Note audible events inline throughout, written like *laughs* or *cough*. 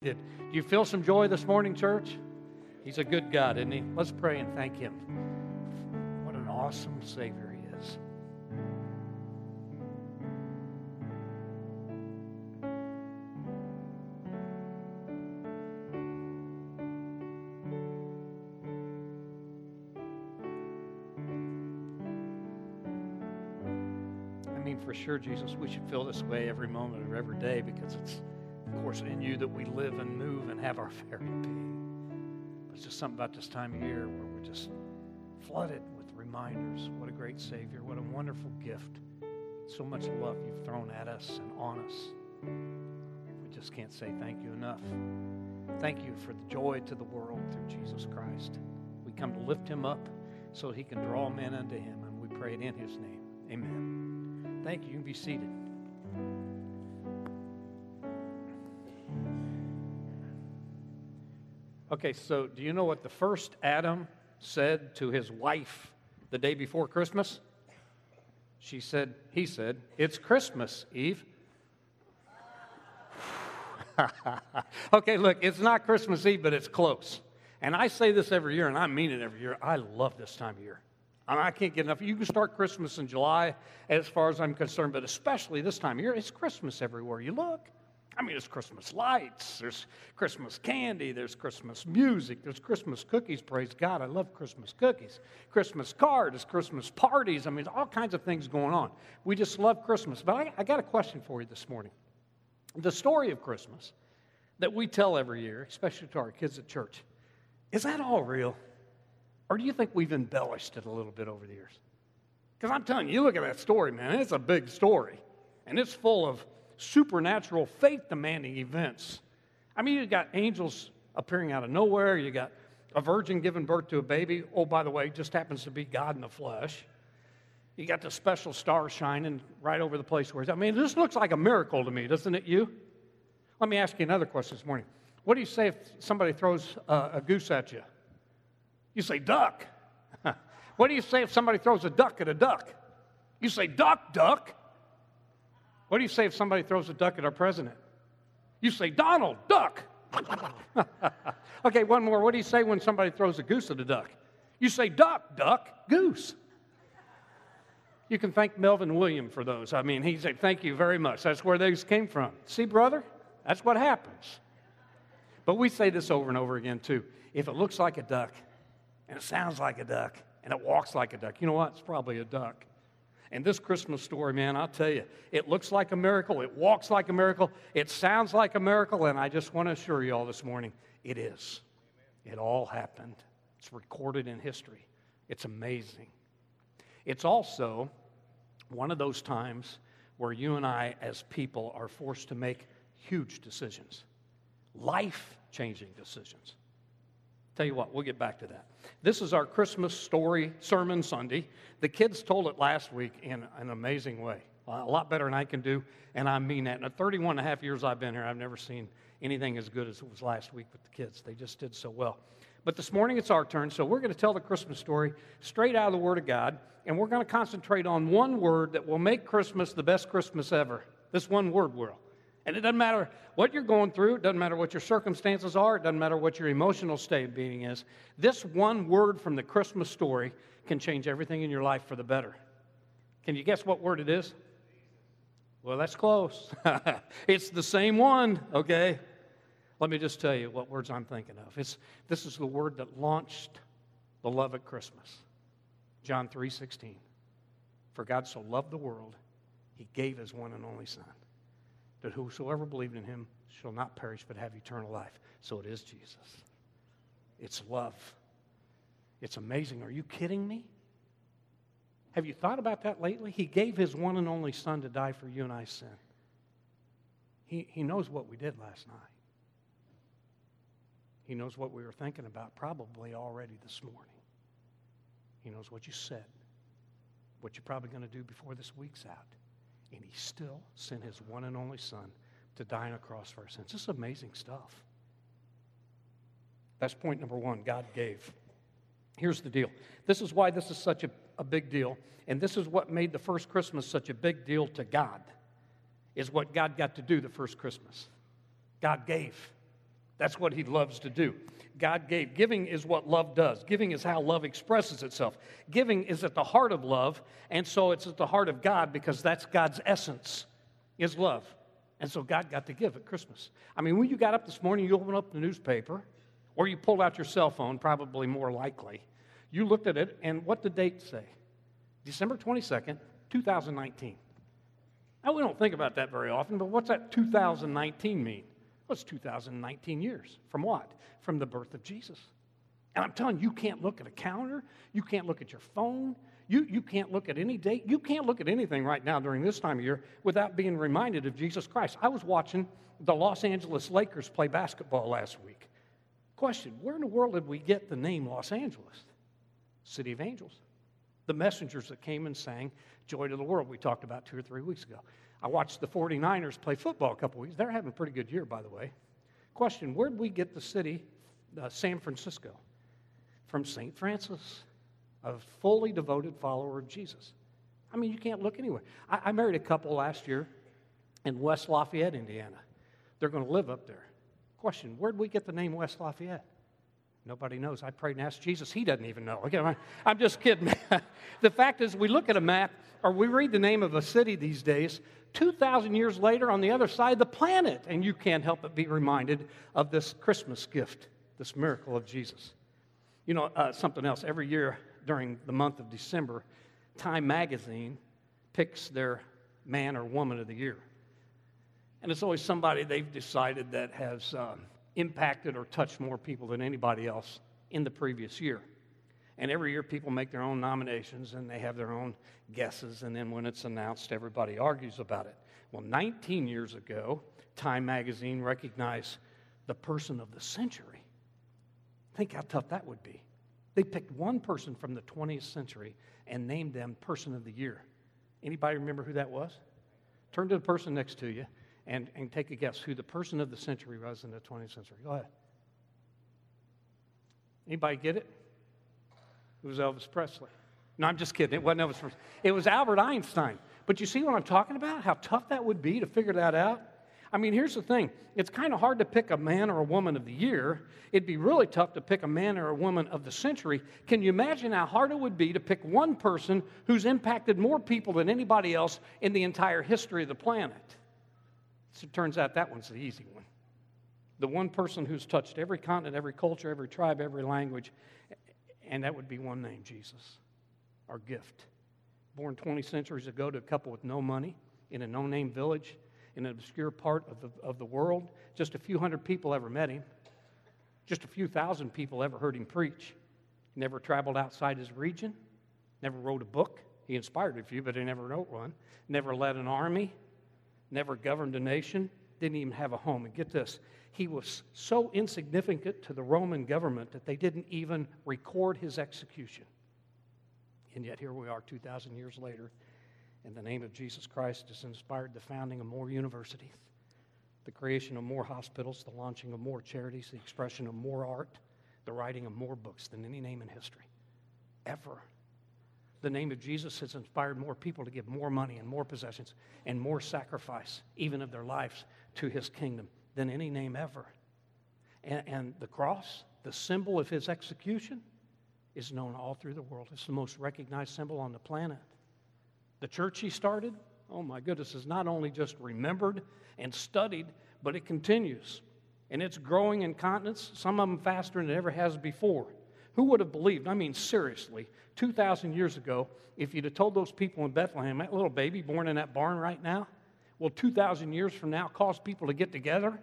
Did do you feel some joy this morning, church? He's a good God, isn't he? Let's pray and thank him. What an awesome Savior he is. I mean, for sure, Jesus, we should feel this way every moment of every day because it's in you that we live and move and have our very being. But it's just something about this time of year where we're just flooded with reminders. What a great Savior. What a wonderful gift. So much love you've thrown at us and on us. We just can't say thank you enough. Thank you for the joy to the world through Jesus Christ. We come to lift him up so he can draw men unto him, and we pray it in his name. Amen. Thank you. You can be seated. Okay, so do you know what the first Adam said to his wife the day before Christmas? She said, he said, It's Christmas, Eve. *laughs* okay, look, it's not Christmas Eve, but it's close. And I say this every year, and I mean it every year. I love this time of year. I, can't get enough. You can start Christmas in July, as far as I'm concerned, but especially this time of year, it's Christmas everywhere you look. I mean, there's Christmas lights, there's Christmas candy, there's Christmas music, there's Christmas cookies. Praise God, I love Christmas cookies. Christmas cards, Christmas parties. I mean, all kinds of things going on. We just love Christmas. But I, I got a question for you this morning. The story of Christmas that we tell every year, especially to our kids at church, is that all real? Or do you think we've embellished it a little bit over the years? Because I'm telling you, you look at that story, man, it's a big story. And it's full of supernatural, faith demanding events. I mean, you got angels appearing out of nowhere, you got a virgin giving birth to a baby. Oh, by the way, just happens to be God in the flesh. You got the special star shining right over the place where he's. I mean, this looks like a miracle to me, doesn't it, you? Let me ask you another question this morning. What do you say if somebody throws a, a goose at you? You say, duck. *laughs* what do you say if somebody throws a duck at a duck? You say, duck, duck. What do you say if somebody throws a duck at our president? You say, Donald, duck. *laughs* okay, one more. What do you say when somebody throws a goose at a duck? You say, duck, duck, goose. You can thank Melvin William for those. I mean, he said, thank you very much. That's where those came from. See, brother? That's what happens. But we say this over and over again, too. If it looks like a duck, and it sounds like a duck, and it walks like a duck, you know what? It's probably a duck. And this Christmas story, man, I'll tell you, it looks like a miracle, it walks like a miracle, it sounds like a miracle, and I just want to assure you all this morning, it is. It all happened. It's recorded in history. It's amazing. It's also one of those times where you and I, as people, are forced to make huge decisions, life changing decisions. Tell you what, we'll get back to that. This is our Christmas story sermon Sunday. The kids told it last week in an amazing way, a lot better than I can do, and I mean that. In the 31 and a half years I've been here, I've never seen anything as good as it was last week with the kids. They just did so well. But this morning it's our turn, so we're going to tell the Christmas story straight out of the Word of God, and we're going to concentrate on one word that will make Christmas the best Christmas ever. This one word will. And it doesn't matter what you're going through, it doesn't matter what your circumstances are, it doesn't matter what your emotional state of being is. This one word from the Christmas story can change everything in your life for the better. Can you guess what word it is? Well, that's close. *laughs* it's the same one, okay? Let me just tell you what words I'm thinking of. It's, this is the word that launched the love at Christmas. John 3:16. For God so loved the world, he gave his one and only son that whosoever believed in him shall not perish but have eternal life. So it is Jesus. It's love. It's amazing. Are you kidding me? Have you thought about that lately? He gave his one and only son to die for you and I's sin. He, he knows what we did last night. He knows what we were thinking about probably already this morning. He knows what you said, what you're probably going to do before this week's out and he still sent his one and only son to die on a cross for our sins. This is amazing stuff. That's point number one God gave. Here's the deal this is why this is such a, a big deal, and this is what made the first Christmas such a big deal to God, is what God got to do the first Christmas. God gave. That's what he loves to do. God gave. Giving is what love does. Giving is how love expresses itself. Giving is at the heart of love, and so it's at the heart of God because that's God's essence, is love. And so God got to give at Christmas. I mean, when you got up this morning, you opened up the newspaper, or you pulled out your cell phone, probably more likely. You looked at it, and what did the date say? December 22nd, 2019. Now, we don't think about that very often, but what's that 2019 mean? What's 2019 years? From what? From the birth of Jesus. And I'm telling you, you can't look at a calendar, you can't look at your phone, you, you can't look at any date, you can't look at anything right now during this time of year without being reminded of Jesus Christ. I was watching the Los Angeles Lakers play basketball last week. Question Where in the world did we get the name Los Angeles? City of Angels. The messengers that came and sang Joy to the World, we talked about two or three weeks ago. I watched the 49ers play football a couple weeks. They're having a pretty good year, by the way. Question Where'd we get the city, uh, San Francisco? From St. Francis, a fully devoted follower of Jesus. I mean, you can't look anywhere. I, I married a couple last year in West Lafayette, Indiana. They're going to live up there. Question Where'd we get the name West Lafayette? Nobody knows. I prayed and asked Jesus. He doesn't even know. I'm just kidding. *laughs* the fact is, we look at a map or we read the name of a city these days, 2,000 years later on the other side of the planet, and you can't help but be reminded of this Christmas gift, this miracle of Jesus. You know, uh, something else. Every year during the month of December, Time magazine picks their man or woman of the year. And it's always somebody they've decided that has um, impacted or touched more people than anybody else in the previous year. And every year, people make their own nominations and they have their own guesses. And then when it's announced, everybody argues about it. Well, 19 years ago, Time magazine recognized the person of the century. Think how tough that would be. They picked one person from the 20th century and named them person of the year. Anybody remember who that was? Turn to the person next to you and, and take a guess who the person of the century was in the 20th century. Go ahead. Anybody get it? It was Elvis Presley. No, I'm just kidding. It wasn't Elvis Presley. It was Albert Einstein. But you see what I'm talking about? How tough that would be to figure that out? I mean, here's the thing it's kind of hard to pick a man or a woman of the year. It'd be really tough to pick a man or a woman of the century. Can you imagine how hard it would be to pick one person who's impacted more people than anybody else in the entire history of the planet? So it turns out that one's the easy one. The one person who's touched every continent, every culture, every tribe, every language, and that would be one name Jesus, our gift. Born 20 centuries ago to a couple with no money in a no name village in an obscure part of the, of the world. Just a few hundred people ever met him, just a few thousand people ever heard him preach. He never traveled outside his region, never wrote a book. He inspired a few, but he never wrote one. Never led an army, never governed a nation, didn't even have a home. And get this, he was so insignificant to the Roman government that they didn't even record his execution. And yet here we are 2,000 years later, and the name of Jesus Christ has inspired the founding of more universities, the creation of more hospitals, the launching of more charities, the expression of more art, the writing of more books than any name in history, ever. The name of Jesus has inspired more people to give more money and more possessions and more sacrifice, even of their lives, to his kingdom than any name ever. And, and, the cross, the symbol of his execution, is known all through the world. It's the most recognized symbol on the planet. The church he started, oh my goodness, is not only just remembered and studied, but it continues. And it's growing in continents, some of them faster than it ever has before. Who would have believed? I mean, seriously, 2,000 years ago, if you'd have told those people in Bethlehem, that little baby born in that barn right now, will 2,000 years from now cause people to get together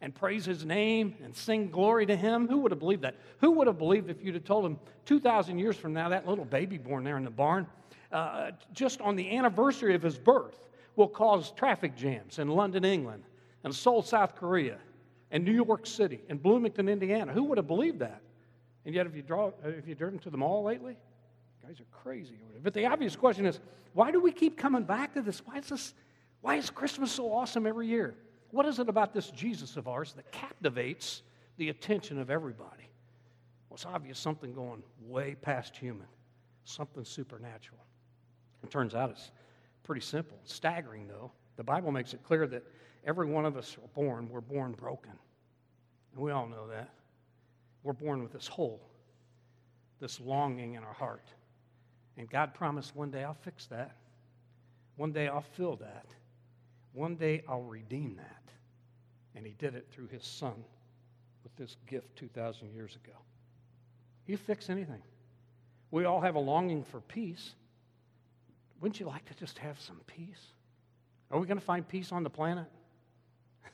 and praise his name and sing glory to him? Who would have believed that? Who would have believed if you'd have told them 2,000 years from now, that little baby born there in the barn, uh, just on the anniversary of his birth, will cause traffic jams in London, England, and Seoul, South Korea, and New York City, and Bloomington, Indiana? Who would have believed that? And yet, if you draw, uh, if you've driven to the mall lately, guys are crazy. But the obvious question is, why do we keep coming back to this? Why is this? Why is Christmas so awesome every year? What is it about this Jesus of ours that captivates the attention of everybody? Well, it's obvious something going way past human, something supernatural. It turns out it's pretty simple. staggering, though. The Bible makes it clear that every one of us are born, we're born broken. And we all know that. We're born with this hole, this longing in our heart. And God promised one day I'll fix that. One day I'll fill that. One day I'll redeem that. And He did it through His Son with this gift 2,000 years ago. You fix anything. We all have a longing for peace. Wouldn't you like to just have some peace? Are we going to find peace on the planet?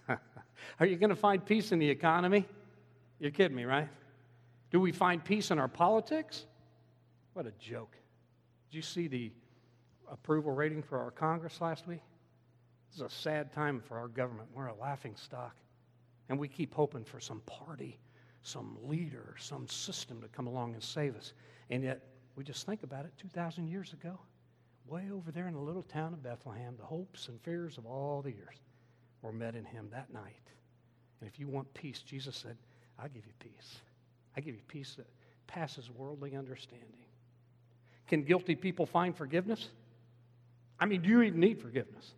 *laughs* Are you going to find peace in the economy? You're kidding me, right? Do we find peace in our politics? What a joke. Did you see the approval rating for our Congress last week? This is a sad time for our government. We're a laughing stock. And we keep hoping for some party, some leader, some system to come along and save us. And yet, we just think about it 2,000 years ago, way over there in the little town of Bethlehem, the hopes and fears of all the years were met in him that night. And if you want peace, Jesus said, I'll give you peace. I give you peace that passes worldly understanding. Can guilty people find forgiveness? I mean, do you even need forgiveness?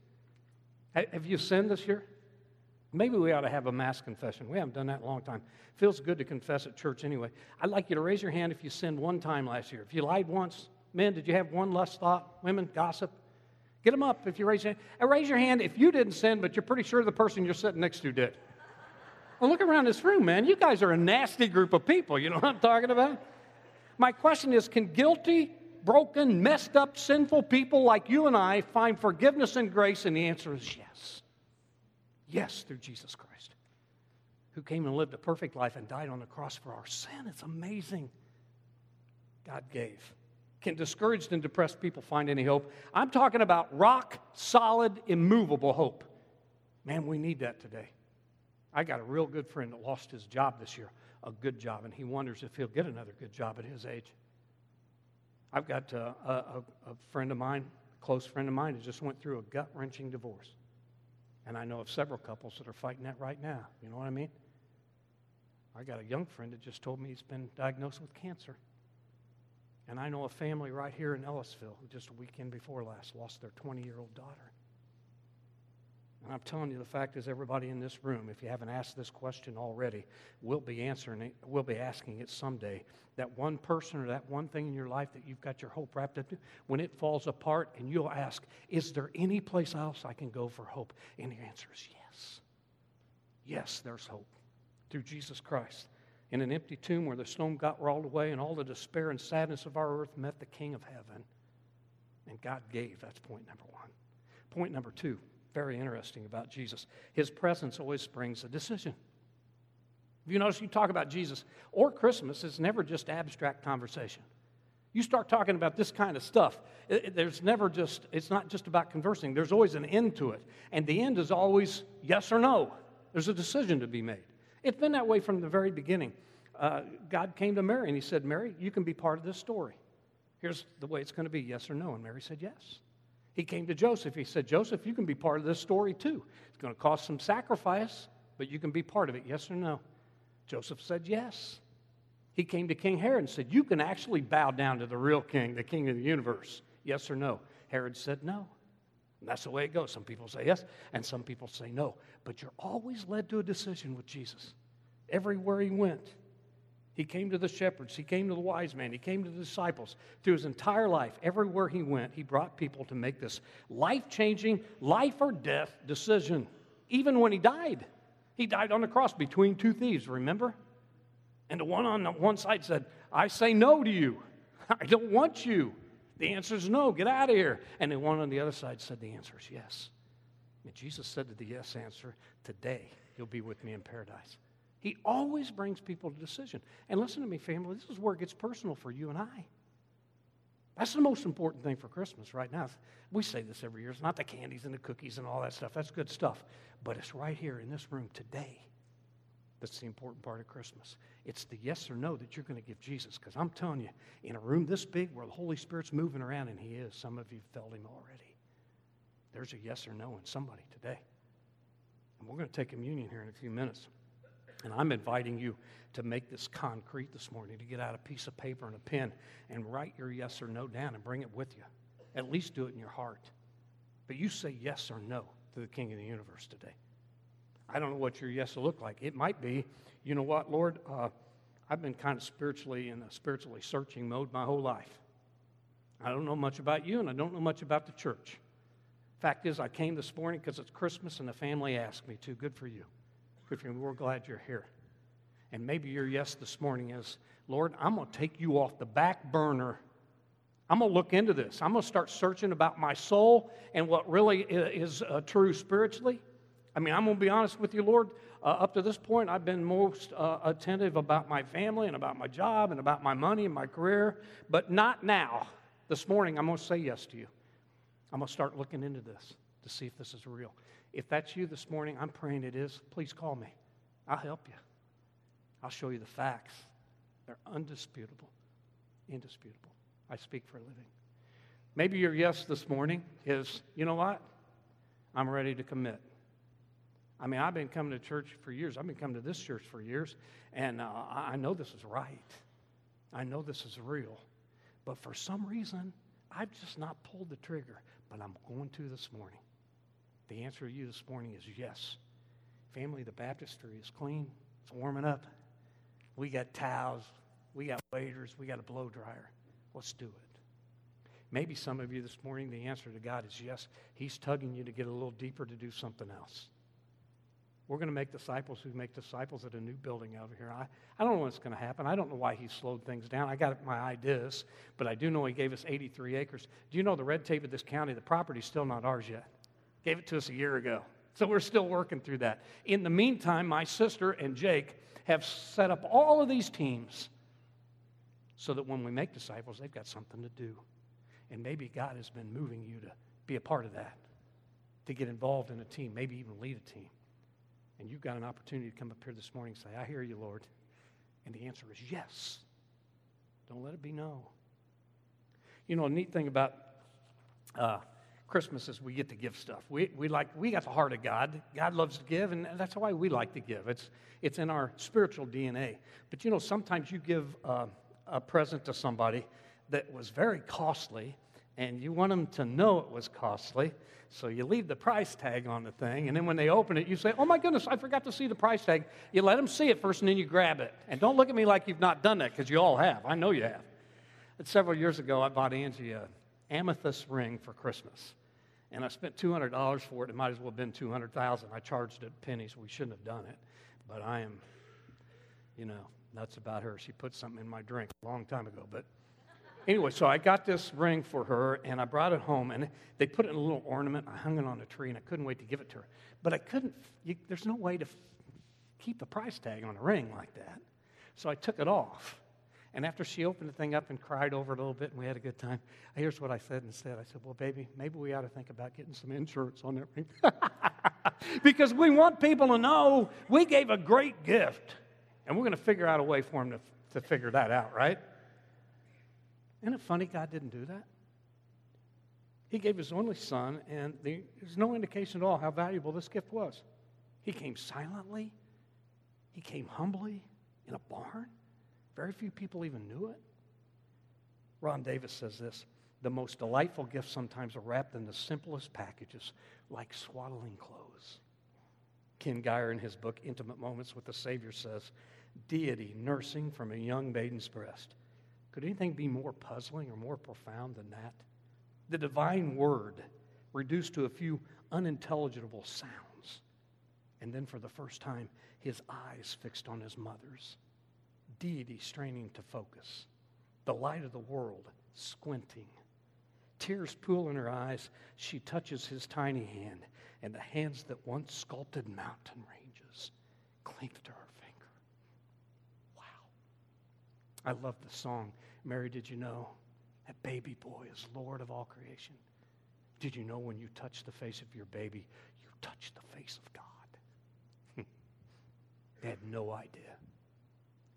Have you sinned this year? Maybe we ought to have a mass confession. We haven't done that in a long time. Feels good to confess at church anyway. I'd like you to raise your hand if you sinned one time last year. If you lied once, men, did you have one lust thought? Women, gossip? Get them up if you raise your hand. And raise your hand if you didn't sin, but you're pretty sure the person you're sitting next to did. Well, look around this room, man. You guys are a nasty group of people. You know what I'm talking about? My question is can guilty, broken, messed up, sinful people like you and I find forgiveness and grace? And the answer is yes. Yes, through Jesus Christ, who came and lived a perfect life and died on the cross for our sin. It's amazing. God gave. Can discouraged and depressed people find any hope? I'm talking about rock solid, immovable hope. Man, we need that today. I got a real good friend that lost his job this year, a good job, and he wonders if he'll get another good job at his age. I've got uh, a, a, a friend of mine, a close friend of mine, who just went through a gut wrenching divorce. And I know of several couples that are fighting that right now. You know what I mean? I got a young friend that just told me he's been diagnosed with cancer. And I know a family right here in Ellettsville who just a weekend before last lost their 20 year old daughter. I'm telling you, the fact is, everybody in this room, if you haven't asked this question already, will be answering it, will be asking it someday. That one person or that one thing in your life that you've got your hope wrapped up in, when it falls apart, and you'll ask, Is there any place else I can go for hope? And the answer is yes. Yes, there's hope through Jesus Christ. In an empty tomb where the stone got rolled away and all the despair and sadness of our earth met the King of heaven. And God gave. That's point number one. Point number two very interesting about Jesus. His presence always brings a decision. If you notice, you talk about Jesus or Christmas, it's never just abstract conversation. You start talking about this kind of stuff, it, there's never just, it's not just about conversing, there's always an end to it. And the end is always yes or no. There's a decision to be made. It's been that way from the very beginning. Uh, God came to Mary and he said, Mary, you can be part of this story. Here's the way it's going to be yes or no. And Mary said, yes. He came to Joseph. He said, Joseph, you can be part of this story too. It's going to cost some sacrifice, but you can be part of it, yes or no? Joseph said, yes. He came to King Herod and said, You can actually bow down to the real king, the king of the universe, yes or no? Herod said, No. And that's the way it goes. Some people say yes, and some people say no. But you're always led to a decision with Jesus everywhere he went. He came to the shepherds, he came to the wise man, he came to the disciples. Through his entire life, everywhere he went, he brought people to make this life changing, life or death decision. Even when he died, he died on the cross between two thieves, remember? And the one on the one side said, I say no to you. *laughs* I don't want you. The answer is no, get out of here. And the one on the other side said, The answer is yes. And Jesus said to the yes answer, Today you'll be with me in paradise. He always brings people to decision. And listen to me, family, this is where it gets personal for you and I. That's the most important thing for Christmas right now. We say this every year. It's not the candies and the cookies and all that stuff. That's good stuff. But it's right here in this room today that's the important part of Christmas. It's the yes or no that you're going to give Jesus. Because I'm telling you, in a room this big where the Holy Spirit's moving around, and He is, some of you felt Him already. There's a yes or no in somebody today. And we're going to take communion here in a few minutes. And I'm inviting you to make this concrete this morning, to get out a piece of paper and a pen and write your yes or no down and bring it with you. At least do it in your heart. But you say yes or no to the King of the universe today. I don't know what your yes will look like. It might be, you know what, Lord, uh, I've been kind of spiritually in a spiritually searching mode my whole life. I don't know much about you, and I don't know much about the church. Fact is, I came this morning because it's Christmas and the family asked me to. Good for you. For. We're glad you're here. And maybe your yes this morning is, Lord, I'm going to take you off the back burner. I'm going to look into this. I'm going to start searching about my soul and what really is uh, true spiritually. I mean, I'm going to be honest with you, Lord. Uh, up to this point, I've been most uh, attentive about my family and about my job and about my money and my career, but not now. This morning, I'm going to say yes to you. I'm going to start looking into this to see if this is real. If that's you this morning, I'm praying it is. Please call me. I'll help you. I'll show you the facts. They're undisputable, indisputable. I speak for a living. Maybe your yes this morning is, you know what? I'm ready to commit. I mean, I've been coming to church for years. I've been coming to this church for years, and uh, I know this is right. I know this is real. But for some reason, I've just not pulled the trigger, but I'm going to this morning. The answer to you this morning is yes. Family, the baptistry is clean, it's warming up. We got towels, we got waiters, we got a blow dryer. Let's do it. Maybe some of you this morning, the answer to God is yes. He's tugging you to get a little deeper to do something else. We're going to make disciples who make disciples at a new building over here. I, I don't know what's going to happen. I don't know why he slowed things down. I got my ideas, but I do know he gave us 83 acres. Do you know the red tape of this county? The property's still not ours yet. Gave it to us a year ago. So we're still working through that. In the meantime, my sister and Jake have set up all of these teams so that when we make disciples, they've got something to do. And maybe God has been moving you to be a part of that, to get involved in a team, maybe even lead a team. And you've got an opportunity to come up here this morning and say, I hear you, Lord. And the answer is yes. Don't let it be no. You know, a neat thing about uh, Christmas is we get to give stuff. We, we, like, we got the heart of God. God loves to give, and that's why we like to give. It's, it's in our spiritual DNA. But you know, sometimes you give uh, a present to somebody that was very costly, and you want them to know it was costly. So you leave the price tag on the thing, and then when they open it, you say, Oh my goodness, I forgot to see the price tag. You let them see it first, and then you grab it. And don't look at me like you've not done that, because you all have. I know you have. But several years ago, I bought Angie an amethyst ring for Christmas. And I spent $200 for it. It might as well have been 200000 I charged it pennies. We shouldn't have done it. But I am, you know, nuts about her. She put something in my drink a long time ago. But anyway, so I got this ring for her and I brought it home and they put it in a little ornament. I hung it on a tree and I couldn't wait to give it to her. But I couldn't, you, there's no way to f- keep the price tag on a ring like that. So I took it off. And after she opened the thing up and cried over it a little bit and we had a good time, here's what I said instead. I said, Well, baby, maybe we ought to think about getting some insurance on that ring. *laughs* because we want people to know we gave a great gift. And we're going to figure out a way for them to, to figure that out, right? Isn't it funny God didn't do that? He gave his only son, and there's no indication at all how valuable this gift was. He came silently, he came humbly in a barn. Very few people even knew it. Ron Davis says this the most delightful gifts sometimes are wrapped in the simplest packages, like swaddling clothes. Ken Gire, in his book Intimate Moments with the Savior, says, Deity nursing from a young maiden's breast could anything be more puzzling or more profound than that? The divine word reduced to a few unintelligible sounds. And then for the first time, his eyes fixed on his mother's. Deity straining to focus. The light of the world squinting. Tears pool in her eyes. She touches his tiny hand, and the hands that once sculpted mountain ranges cling to her finger. Wow. I love the song Mary, did you know that baby boy is Lord of all creation? Did you know when you touch the face of your baby, you touch the face of God? *laughs* they had no idea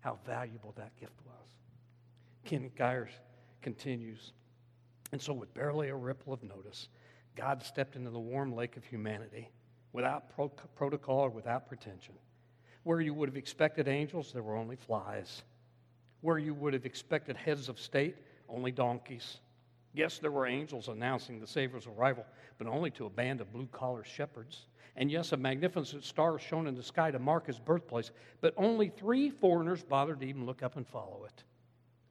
how valuable that gift was. Ken Gires continues. And so, with barely a ripple of notice, God stepped into the warm lake of humanity without pro- protocol or without pretension. Where you would have expected angels, there were only flies where you would have expected heads of state, only donkeys. Yes, there were angels announcing the Savior's arrival, but only to a band of blue collar shepherds. And yes, a magnificent star shone in the sky to mark his birthplace, but only three foreigners bothered to even look up and follow it.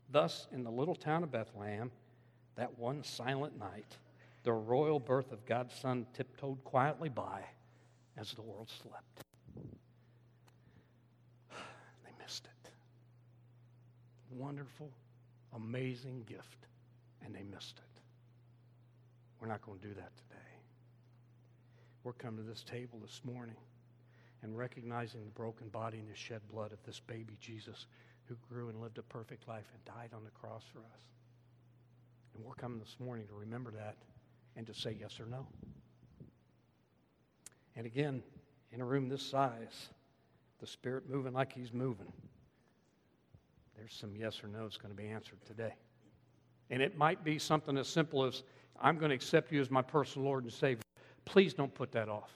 Thus, in the little town of Bethlehem, that one silent night, the royal birth of God's Son tiptoed quietly by as the world slept. *sighs* They missed it. Wonderful, amazing gift, and they missed it. We're not going to do that today. We're coming to this table this morning and recognizing the broken body and the shed blood of this baby Jesus who grew and lived a perfect life and died on the cross for us. And we're coming this morning to remember that and to say yes or no. And again, in a room this size, the Spirit moving like He's moving, there's some yes or no's going to be answered today. And it might be something as simple as I'm going to accept you as my personal Lord and Savior. Please don't put that off.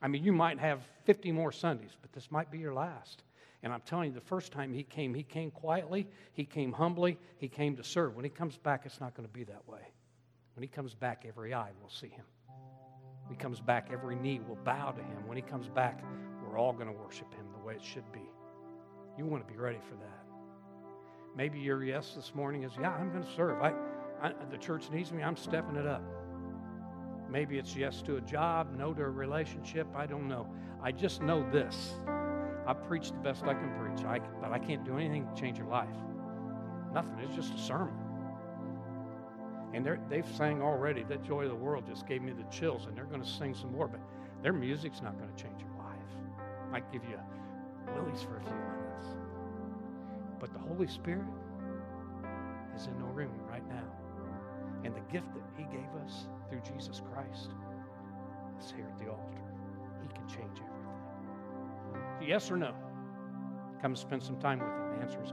I mean, you might have 50 more Sundays, but this might be your last. And I'm telling you, the first time he came, he came quietly, he came humbly, he came to serve. When he comes back, it's not going to be that way. When he comes back, every eye will see him. When he comes back, every knee will bow to him. When he comes back, we're all going to worship him the way it should be. You want to be ready for that. Maybe your yes this morning is, yeah, I'm going to serve. I, I, the church needs me. I'm stepping it up. Maybe it's yes to a job, no to a relationship. I don't know. I just know this. I preach the best I can preach, I, but I can't do anything to change your life. Nothing. It's just a sermon. And they've sang already. That Joy of the World just gave me the chills, and they're going to sing some more, but their music's not going to change your life. Might give you willies for a few minutes. But the Holy Spirit is in the room right now. And the gift that He gave us through Jesus Christ is here at the altar. He can change everything. Yes or no? Come spend some time with Him. Answer is